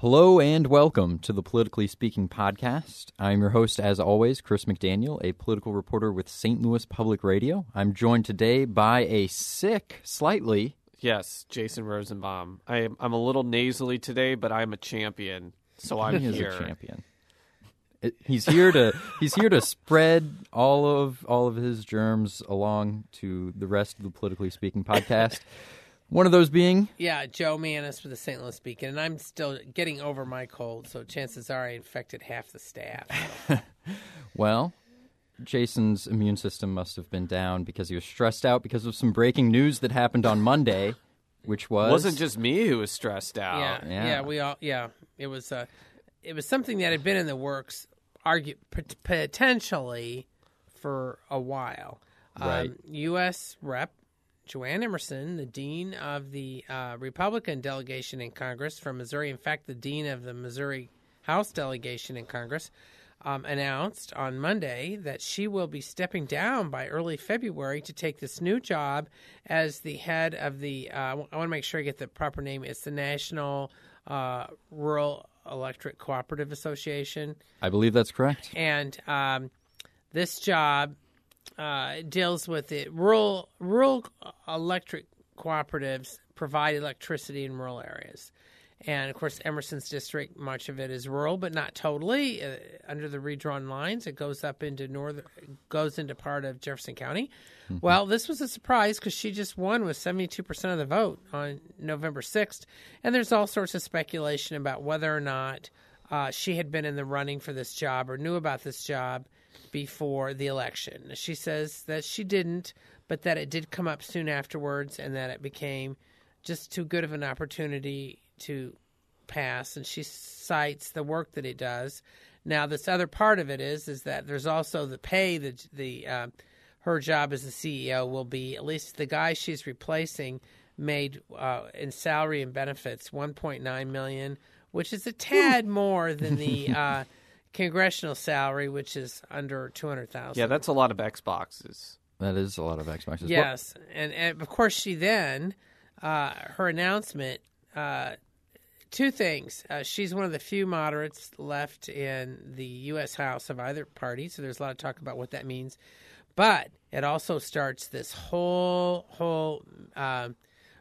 Hello and welcome to the Politically Speaking podcast. I'm your host, as always, Chris McDaniel, a political reporter with St. Louis Public Radio. I'm joined today by a sick, slightly. Yes, Jason Rosenbaum. I am, I'm a little nasally today, but I'm a champion, so I'm he is here. a champion. It- he's here to he's here to spread all of all of his germs along to the rest of the Politically Speaking podcast. One of those being Yeah, Jo Mannies for the St. Louis Beacon, and I'm still getting over my cold, so chances are I infected half the staff. Well, Jason's immune system must have been down because he was stressed out because of some breaking news that happened on Monday, which was It wasn't just me who was stressed out. yeah, yeah. yeah, we all yeah. It was uh, it was something that had been in the works, argue potentially for a while. Right. Um, U.S. Rep. Jo Ann Emerson, the dean of the uh, Republican delegation in Congress from Missouri, in fact, the dean of the Missouri House delegation in Congress, um, announced on Monday that she will be stepping down by early February to take this new job as the head of the. Uh, I want to make sure I get the proper name. It's the National uh, Rural Electric Cooperative Association, I believe that's correct. and um, this job uh, deals with it. Rural rural electric cooperatives provide electricity in rural areas. And of course, Emerson's district, much of it is rural, but not totally. Uh, under the redrawn lines, it goes up into northern, goes into part of Jefferson County. Well, this was a surprise because she just won with seventy-two percent of the vote on November sixth, and there's all sorts of speculation about whether or not uh, she had been in the running for this job or knew about this job before the election. She says that she didn't, but that it did come up soon afterwards, and that it became just too good of an opportunity to pass. And she cites the work that it does. Now this other part of it is is that there's also the pay that the uh, her job as the ceo will be. At least the guy she's replacing made uh, in salary and benefits 1.9 million which is a tad more than the uh, congressional salary which is under 200000 Yeah, that's a lot of Xboxes. That is a lot of Xboxes. What- Yes, and, and of course she then uh, her announcement. Uh, two things: uh, she's one of the few moderates left in the U.S. House of either party, so there's a lot of talk about what that means. But it also starts this whole whole uh,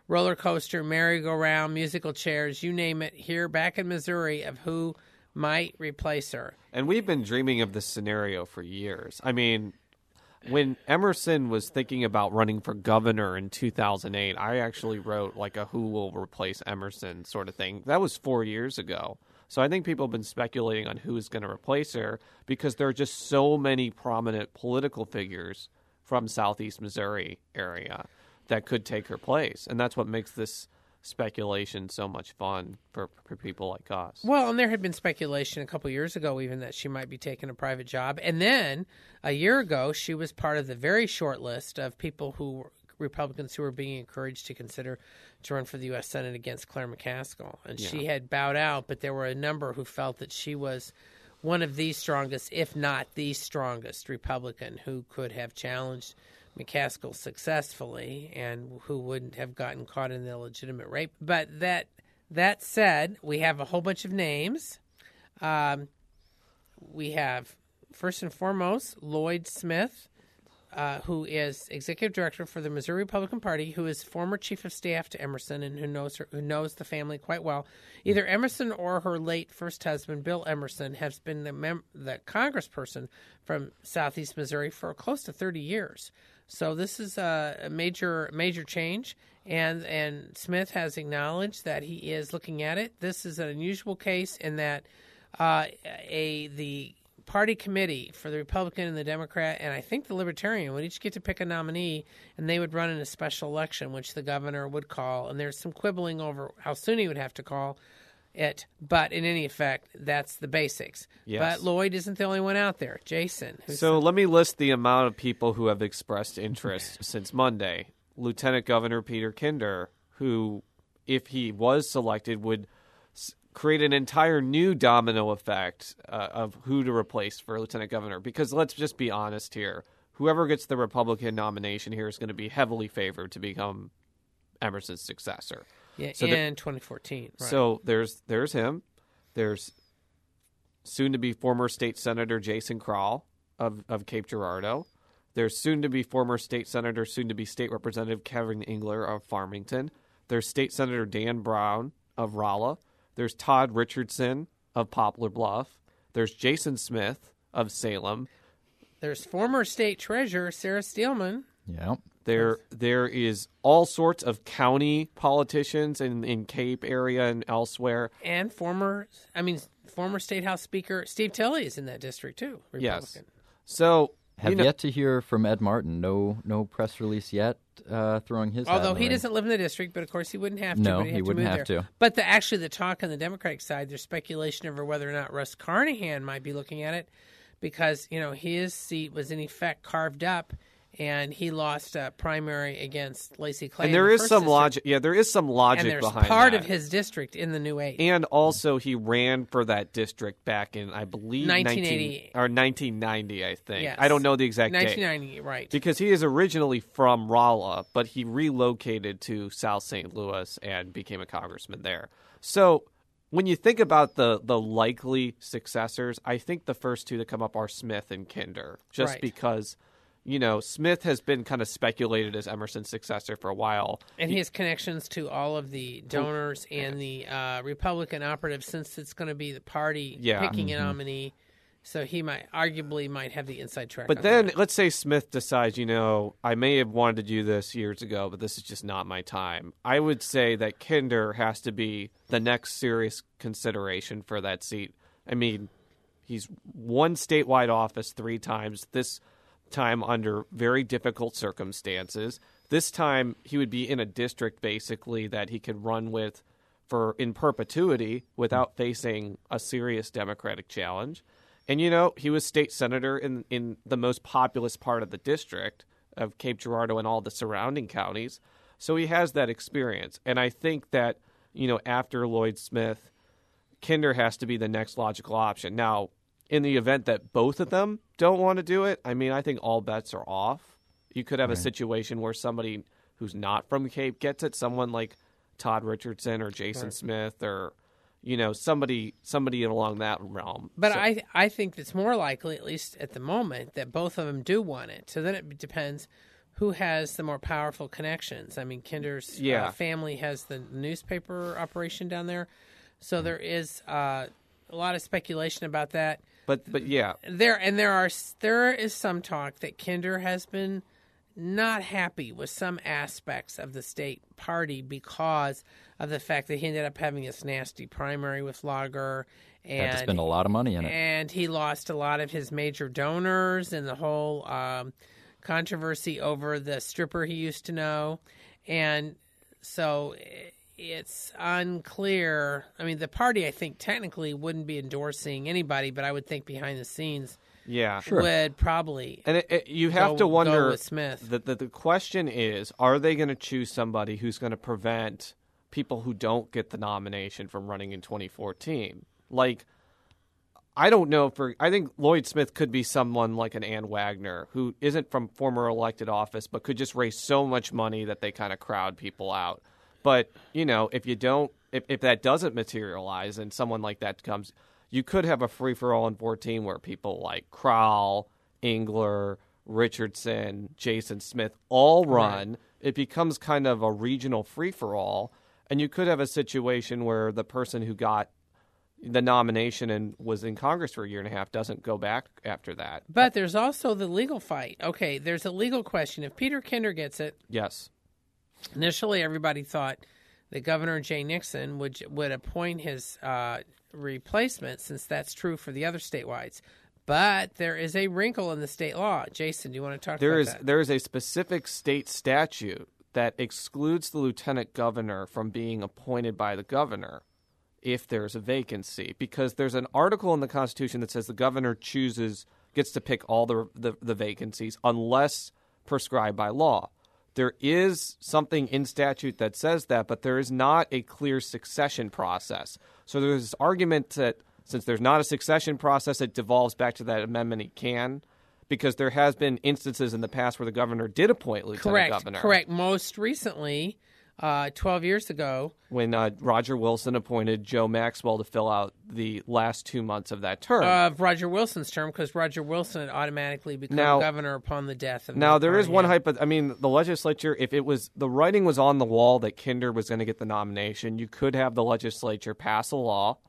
roller coaster, merry-go-round, musical chairs, you name it, here back in Missouri of who might replace her. And we've been dreaming of this scenario for years. I mean, when Emerson was thinking about running for governor in 2008, I actually wrote like a who will replace Emerson sort of thing. That was 4 years ago. So I think people have been speculating on who is going to replace her because there are just so many prominent political figures from southeast Missouri area that could take her place. And that's what makes this speculation so much fun for, for people like us. Well, and there had been speculation a couple years ago, even that she might be taking a private job. And then a year ago, she was part of the very short list of people who Republicans who were being encouraged to consider to run for the U.S. Senate against Claire McCaskill. And she had bowed out, but there were a number who felt that she was one of the strongest, if not the strongest, Republican who could have challenged McCaskill successfully and who wouldn't have gotten caught in the illegitimate rape. But that that said, we have a whole bunch of names. Um, we have first and foremost Lloyd Smith, uh, who is executive director for the Missouri Republican Party, who is former chief of staff to Emerson and who knows her, who knows the family quite well. Either Emerson or her late first husband, Bill Emerson, has been the mem- the congressperson from Southeast Missouri for close to thirty years. So this is a, major major change, and and Smith has acknowledged that he is looking at it. This is an unusual case in that uh, a the party committee for the Republican and the Democrat, and I think the Libertarian would each get to pick a nominee, and they would run in a special election, which the governor would call. And there's some quibbling over how soon he would have to call it, but in any effect, that's the basics. Yes. But Lloyd isn't the only one out there. Jason, So let me list the amount of people who have expressed interest since Monday. Lieutenant Governor Peter Kinder, who, if he was selected, would create an entire new domino effect uh, of who to replace for Lieutenant Governor. Because let's just be honest here whoever gets the Republican nomination here is going to be heavily favored to become Emerson's successor. Yeah, so the- in 2014. Right. So there's there's him. There's soon to be former state senator Jason Crowell of, of Cape Girardeau. There's soon to be former state senator, soon to be state representative Kevin Engler of Farmington. There's state senator Dan Brown of Rolla. There's Todd Richardson of Poplar Bluff. There's Jason Smith of Salem. There's former state treasurer Sarah Steelman. Yeah. There, there is all sorts of county politicians in, in Cape area and elsewhere. And former, I mean, former state house speaker Steve Tilley is in that district too. Yes. So Have you know- yet to hear from Ed Martin. No, no press release yet. Uh, throwing his. Although in he doesn't live in the district, but of course he wouldn't have to. No, but he, he wouldn't move have there. to. But the actually the talk on the Democratic side, there's speculation over whether or not Russ Carnahan might be looking at it, because you know his seat was in effect carved up, and he lost a primary against Lacy Clay. and there the is some district. logic. Yeah, there is some logic And there's behind part that. of his district in the new eight. And also, he ran for that district back in, I believe, 1980. 19, or 1990, I think. Yes. I don't know the exact date. 1990, right? Because he is originally from Rolla, but he relocated to South St. Louis and became a congressman there. So when you think about the the likely successors, I think the first two to come up are Smith and Kinder, just Right. because. You know, Smith has been kind of speculated as Emerson's successor for a while. and he has connections to all of the donors and the uh, Republican operatives, since it's going to be the party Yeah. picking a nominee. So he might arguably might have the inside track. But then that. let's say Smith decides, you know, I may have wanted to do this years ago, but this is just not my time. I would say that Kinder has to be the next serious consideration for that seat. I mean, he's won statewide office three times, this time under very difficult circumstances. This time he would be in a district basically that he could run with for in perpetuity without facing a serious Democratic challenge. And you know, he was state senator in in the most populous part of the district of Cape Girardeau and all the surrounding counties. So he has that experience. And I think that, you know, after Lloyd Smith, Kinder has to be the next logical option. Now, in the event that both of them don't want to do it, I mean, I think all bets are off. You could have a situation where somebody who's not from Cape gets it, someone like Todd Richardson or Jason Smith or you know somebody somebody along that realm. But So- I I think it's more likely, at least at the moment, that both of them do want it. So then it depends who has the more powerful connections. I mean, Kinder's Yeah. uh, family has the newspaper operation down there, so there is uh, a lot of speculation about that. But but yeah, There and there are there is some talk that Kinder has been not happy with some aspects of the state party because of the fact that he ended up having this nasty primary with Lager and Had to spend a lot of money in it. and he lost a lot of his major donors and the whole um, controversy over the stripper he used to know, and so i- it's unclear. I mean, the party I think technically wouldn't be endorsing anybody, but I would think behind the scenes yeah. would probably. And it, it, you have Go- to wonder. The, the the question is: Are they going to choose somebody who's going to prevent people who don't get the nomination from running in 2014? Like, I don't know. For I think Lloyd Smith could be someone like an Ann Wagner who isn't from former elected office, but could just raise so much money that they kind of crowd people out. But you know, if you don't, if, if that doesn't materialize, and someone like that comes, you could have a free for all in 14 where people like Crowell, Engler, Richardson, Jason Smith all run. It becomes kind of a regional free for all, and you could have a situation where the person who got the nomination and was in Congress for a year and a half doesn't go back after that. But there's also the legal fight. Okay, there's a legal question. If Peter Kinder gets it, Yes. Initially everybody thought that Governor Jay Nixon would would appoint his uh, replacement, since that's true for the other statewides. But there is a wrinkle in the state law. Jason, do you want to talk There about is that? there is a specific state statute that excludes the lieutenant governor from being appointed by the governor if there's a vacancy because there's an article in the constitution that says the governor chooses gets to pick all the the, the vacancies unless prescribed by law. There is something in statute that says that, but there is not a clear succession process. So there's this argument that since there's not a succession process, it devolves back to that amendment he can, because there has been instances in the past where the governor did appoint lieutenant correct. governor. Correct. Most recently, uh, 12 years ago. when uh, Roger Wilson appointed Joe Maxwell to fill out the last two months of that term. Of Roger Wilson's term, because Roger Wilson automatically became Now- governor upon the death of. now there is one Carnahan. hypo. I mean, the legislature, if it was the writing was on the wall that Kinder was going to get the nomination, you could have the legislature pass a law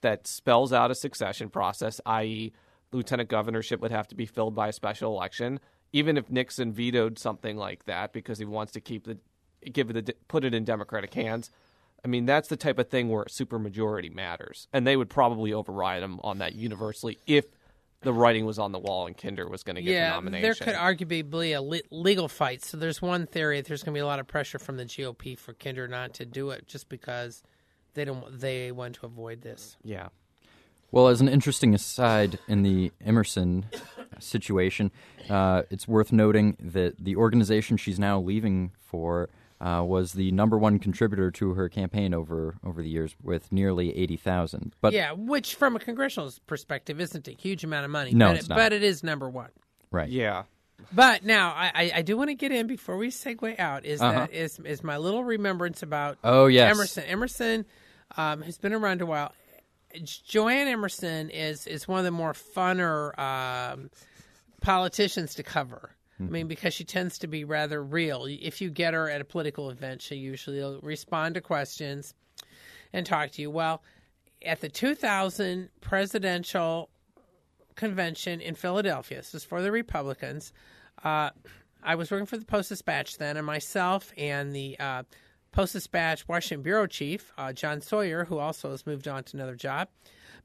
that spells out a succession process, i.e., lieutenant governorship would have to be filled by a special election. Even if Nixon vetoed something like that because he wants to keep the give it a, put it in Democratic hands. I mean, that's the type of thing where supermajority matters, and they would probably override him on that universally if the writing was on the wall and Kinder was going to get the nomination. there could arguably be a le- legal fight. So there's one theory that there's going to be a lot of pressure from the GOP for Kinder not to do it, just because they don't they want to avoid this. yeah. Well, as an interesting aside in the Emerson situation, uh, it's worth noting that the organization she's now leaving for uh, was the number one contributor to her campaign over over the years, with nearly eighty thousand. But yeah, which from a congressional perspective isn't a huge amount of money. No, but, it's it, not. but it is number one. right, Yeah. But now I, I, I do want to get in before we segue out. Is Uh-huh. that is is my little remembrance about Oh yes, Emerson. Emerson um, has been around a while. Jo Ann Emerson is is one of the more funner um, politicians to cover. I mean, because she tends to be rather real. If you get her at a political event, she usually will respond to questions and talk to you. Well, at the 2000 presidential convention in Philadelphia, this is for the Republicans. Uh, I was working for the Post Dispatch then, and myself and the uh, Post Dispatch Washington bureau chief, uh, Jon Sawyer, who also has moved on to another job.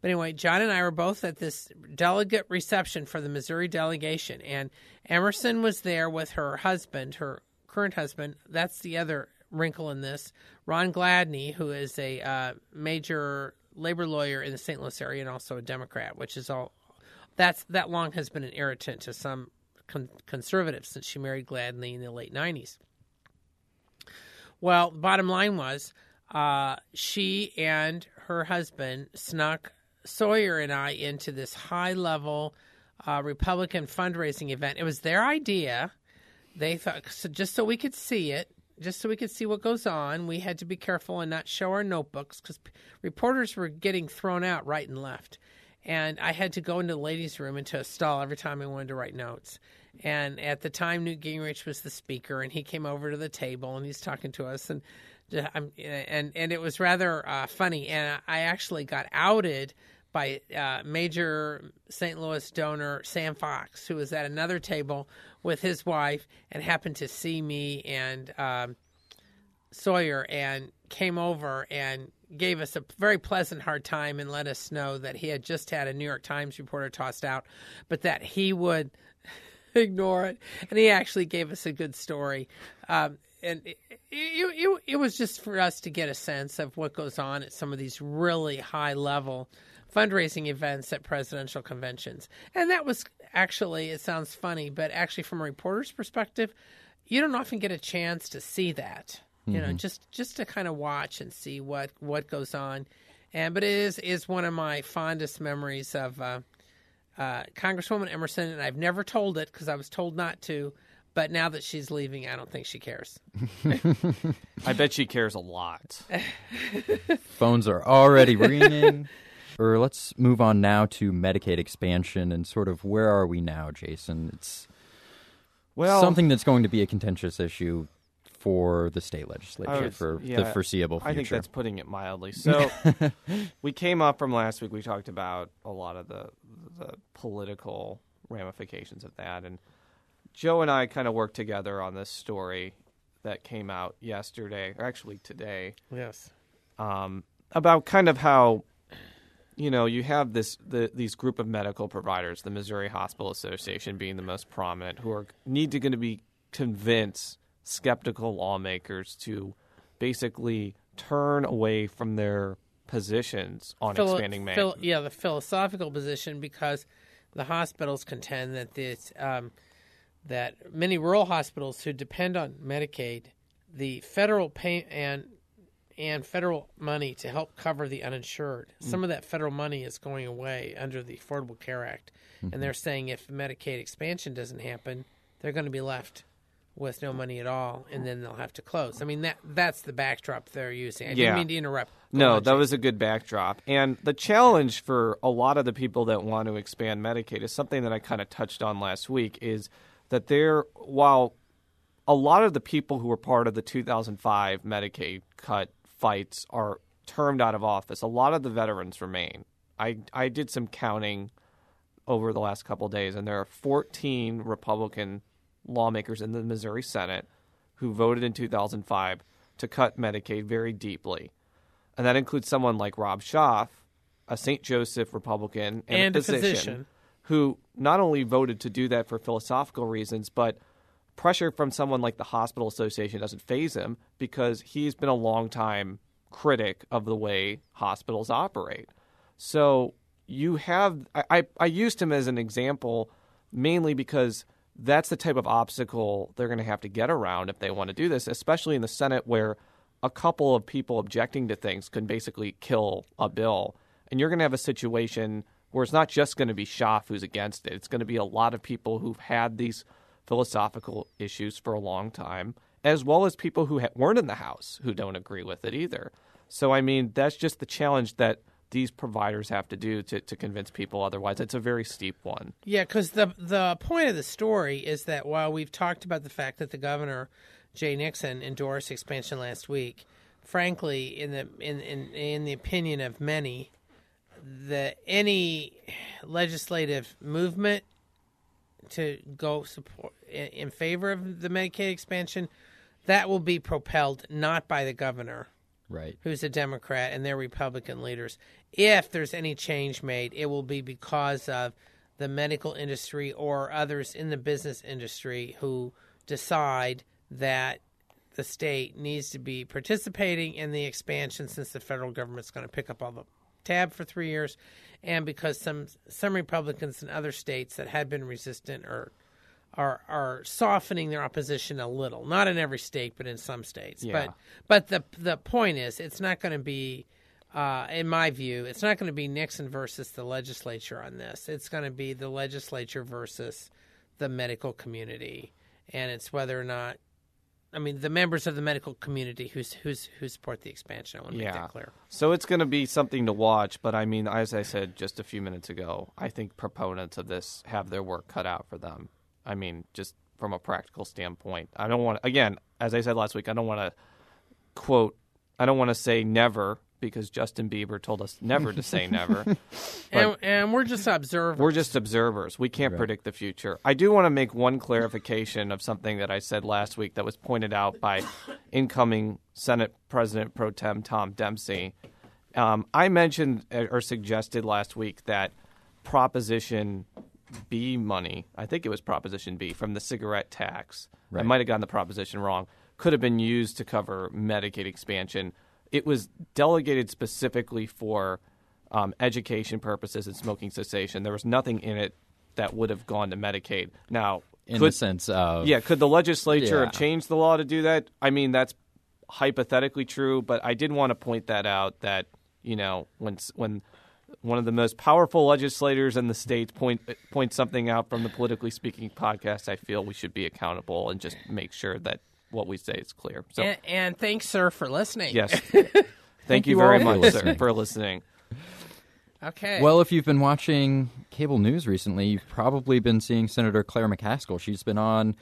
But anyway, Jon and I were both at this delegate reception for the Missouri delegation, and Emerson was there with her husband, her current husband. That's the other wrinkle in this. Ron Gladney, who is a uh, major labor lawyer in the St. Louis area and also a Democrat, which is all that's that long has been an irritant to some con- conservatives since she married Gladney in the late '90s. Well, bottom line was uh, she and her husband snuck Sawyer and I into this high level uh, Republican fundraising event. It was their idea. They thought so just so we could see it, just so we could see what goes on. We had to be careful and not show our notebooks because reporters were getting thrown out right and left. And I had to go into the ladies' room into a stall every time I wanted to write notes. And at the time, Newt Gingrich was the speaker, and he came over to the table and he's talking to us, and and and it was rather uh, funny. And I actually got outed by uh, major St. Louis donor Sam Fox, who was at another table with his wife and happened to see me and um, Sawyer and came over and gave us a very pleasant hard time and let us know that he had just had a New York Times reporter tossed out, but that he would ignore it. And he actually gave us a good story. Um, and it, it, it, it was just for us to get a sense of what goes on at some of these really high level fundraising events at presidential conventions. And that was actually, it sounds funny, but actually, from a reporter's perspective, you don't often get a chance to see that. You know, just just to kind of watch and see what what goes on, and but it is is one of my fondest memories of uh, uh, Congresswoman Emerson, and I've never told it because I was told not to. But now that she's leaving, I don't think she cares. I bet she cares a lot. phones are already ringing. or let's move on now to Medicaid expansion and sort of where are we now, Jason? It's Well, something that's going to be a contentious issue for the state legislature was- for the foreseeable future. I think that's putting it mildly. So we came up from last week. We talked about a lot of the the political ramifications of that, and Joe and I kind of worked together on this story that came out yesterday, or actually today, Yes. um, about kind of how you know you have this the, these group of medical providers, the Missouri Hospital Association being the most prominent, who are need to going to be convince skeptical lawmakers to basically turn away from their positions on Philo- expanding Medicaid. phil- yeah, the philosophical position because the hospitals contend that this um, that many rural hospitals who depend on Medicaid, the federal pay and and federal money to help cover the uninsured. Mm. Some of that federal money is going away under the Affordable Care Act, and mm-hmm. they're saying if Medicaid expansion doesn't happen, they're going to be left with no money at all, and then they'll have to close. I mean that that's the backdrop they're using. I Yeah. didn't mean to interrupt. No, that was a good backdrop. And the challenge for a lot of the people that want to expand Medicaid is something that I kind of touched on last week is that there, while a lot of the people who were part of the 2005 Medicaid cut fights are termed out of office, a lot of the veterans remain. I, I did some counting over the last couple of days, and there are 14 Republican lawmakers in the Missouri Senate who voted in 2005 to cut Medicaid very deeply. And that includes someone like Rob Schaaf, a St. Joseph Republican and, And a a physician, physician. who not only voted to do that for philosophical reasons, but pressure from someone like the Hospital Association doesn't phase him because he's been a long time critic of the way hospitals operate. So you have I, I, I used him as an example mainly because that's the type of obstacle they're going to have to get around if they want to do this, especially in the Senate where a couple of people objecting to things can basically kill a bill. And you're going to have a situation where it's not just going to be Schaaf who's against it. It's going to be a lot of people who've had these philosophical issues for a long time, as well as people who ha- weren't in the House who don't agree with it either. So, I mean, that's just the challenge that these providers have to do to, to convince people otherwise. It's a very steep one. Yeah, because the the point of the story is that while we've talked about the fact that the governor Jay Nixon endorsed expansion last week, frankly, in the in in, in the opinion of many, that any legislative movement to go support in, in favor of the Medicaid expansion, that will be propelled not by the governor Right. who's a Democrat, and their Republican leaders. If there's any change made, it will be because of the medical industry or others in the business industry who decide that the state needs to be participating in the expansion since the federal government's going to pick up all the tab for three years, and because some some Republicans in other states that had been resistant or are are softening their opposition a little. Not in every state, but in some states. Yeah. But but the the point is, it's not going to be, uh, in my view, it's not going to be Nixon versus the legislature on this. It's going to be the legislature versus the medical community, and it's whether or not. I mean, the members of the medical community who's who's who support the expansion. I want to make that clear. So it's going to be something to watch, but I mean, as I said just a few minutes ago, I think proponents of this have their work cut out for them. I mean, just from a practical standpoint. I don't want again, as I said last week, I don't want to quote I don't want to say never because Justin Bieber told us never to say never. And, and we're just observers. We're just observers. We can't predict the future. I do want to make one clarification of something that I said last week that was pointed out by incoming Senate President Pro Tem Tom Dempsey. Um, I mentioned uh, or suggested last week that Proposition B money, I think it was Proposition B, from the cigarette tax, I might have gotten the proposition wrong, could have been used to cover Medicaid expansion. It was delegated specifically for um, education purposes and smoking cessation. There was nothing in it that would have gone to Medicaid. Now, In could, the sense of yeah, could the legislature Yeah. have changed the law to do that? I mean, that's hypothetically true, but I did want to point that out that you know when when one of the most powerful legislators in the state point point something out from the politically speaking podcast, I feel we should be accountable and just make sure that what we say is clear. So and, and thanks, sir, for listening. yes, thank, you, you very all for much, sir, for listening. Okay. Well, if you've been watching cable news recently, you've probably been seeing Senator Claire McCaskill. She's been on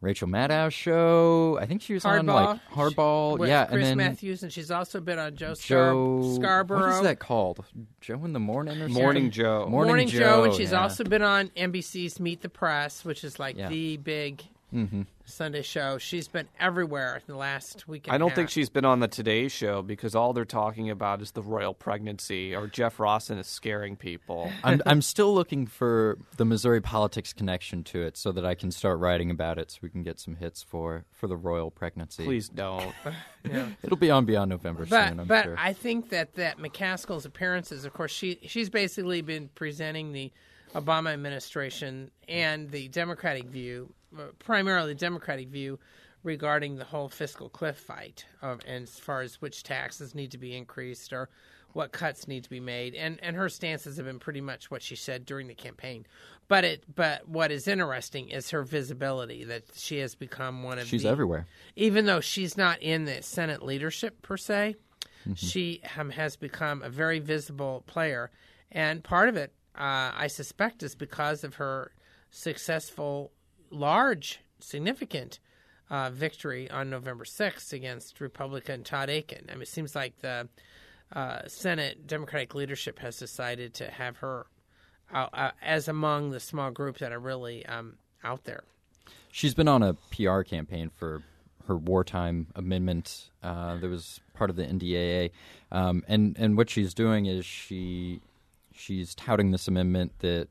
Rachel Maddow's show. I think she was on like Hardball. with yeah, Chris and then Matthews, and she's also been on Joe, Joe Scarborough. What is that called? Joe in the morning or Morning? Joe. Morning, Morning Joe, and she's yeah. also been on NBC's Meet the Press, which is like Yeah. the big Mm-hmm. Sunday show. She's been everywhere in the last week. And I a don't half. think she's been on the Today Show because all they're talking about is the royal pregnancy or Jeff Rossen is scaring people. I'm I'm still looking for the Missouri politics connection to it, so that I can start writing about it, so we can get some hits for for the royal pregnancy. Please don't. it'll be on beyond November But soon. I'm but sure. I think that that McCaskill's appearances, of course, she she's basically been presenting the Obama administration and the Democratic view, uh, primarily the Democratic view, regarding the whole fiscal cliff fight, of, and as far as which taxes need to be increased or what cuts need to be made, and and her stances have been pretty much what she said during the campaign. But it but what is interesting is her visibility that she has become one of She's the, everywhere. even though she's not in the Senate leadership per se, Mm-hmm. she um, has become a very visible player, and part of it, uh, I suspect, is because of her successful, large, significant uh, victory on November sixth against Republican Todd Akin. I mean, it seems like the uh, Senate Democratic leadership has decided to have her uh, as among the small group that are really um, out there. She's been on a PR campaign for her wartime amendment uh, that was part of the NDAA, um, and and what she's doing is she she's touting this amendment that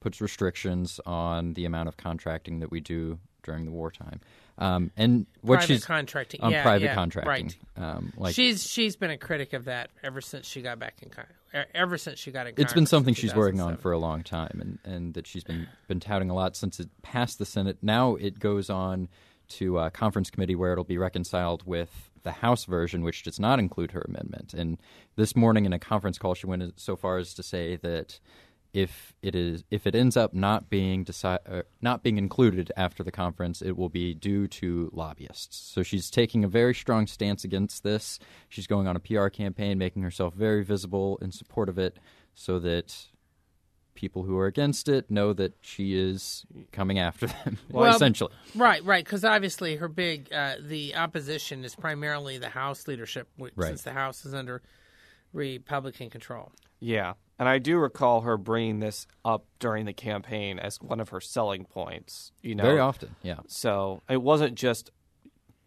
puts restrictions on the amount of contracting that we do during the wartime, um, and what Private she's contracting. on Yeah, private yeah, contracting, right. um, like she's she's been a critic of that ever since she got back in con- e- ever since she got in. it's been something she's working on for a long time, and, and that she's been been touting a lot since it passed the Senate. Now it goes on to a conference committee where it'll be reconciled with the House version, which does not include her amendment. And this morning in a conference call, she went so far as to say that if it is if it ends up not being deci- uh, not being included after the conference, it will be due to lobbyists. So she's taking a very strong stance against this. She's going on a PR campaign, making herself very visible in support of it, so that people who are against it know that she is coming after them. Well, essentially, Right, right, because obviously her big uh, the opposition is primarily the House leadership, which, Right. since the House is under Republican control. Yeah. And I do recall her bringing this up during the campaign as one of her selling points. You know, very often. Yeah, So it wasn't just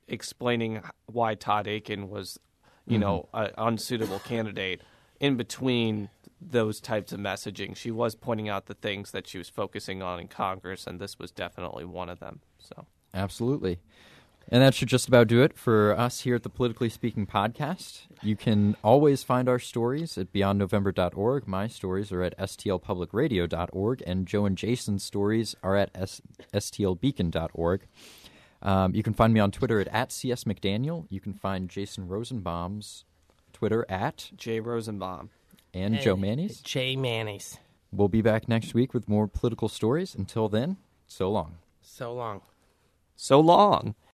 explaining why Todd Akin was, you know, an unsuitable candidate. In between those types of messaging, she was pointing out the things that she was focusing on in Congress, and this was definitely one of them. So absolutely. And that should just about do it for us here at the Politically Speaking podcast. You can always find our stories at beyondnovember.org. My stories are at stlpublicradio.org, and Joe and Jason's stories are at S- stlbeacon.org. Um, you can find me on Twitter at, at csmcdaniel. You can find Jason Rosenbaum's Twitter at Jay Rosenbaum. And Jo Mannies'. Jay Manny's. We'll be back next week with more political stories. Until then, so long. So long. So long.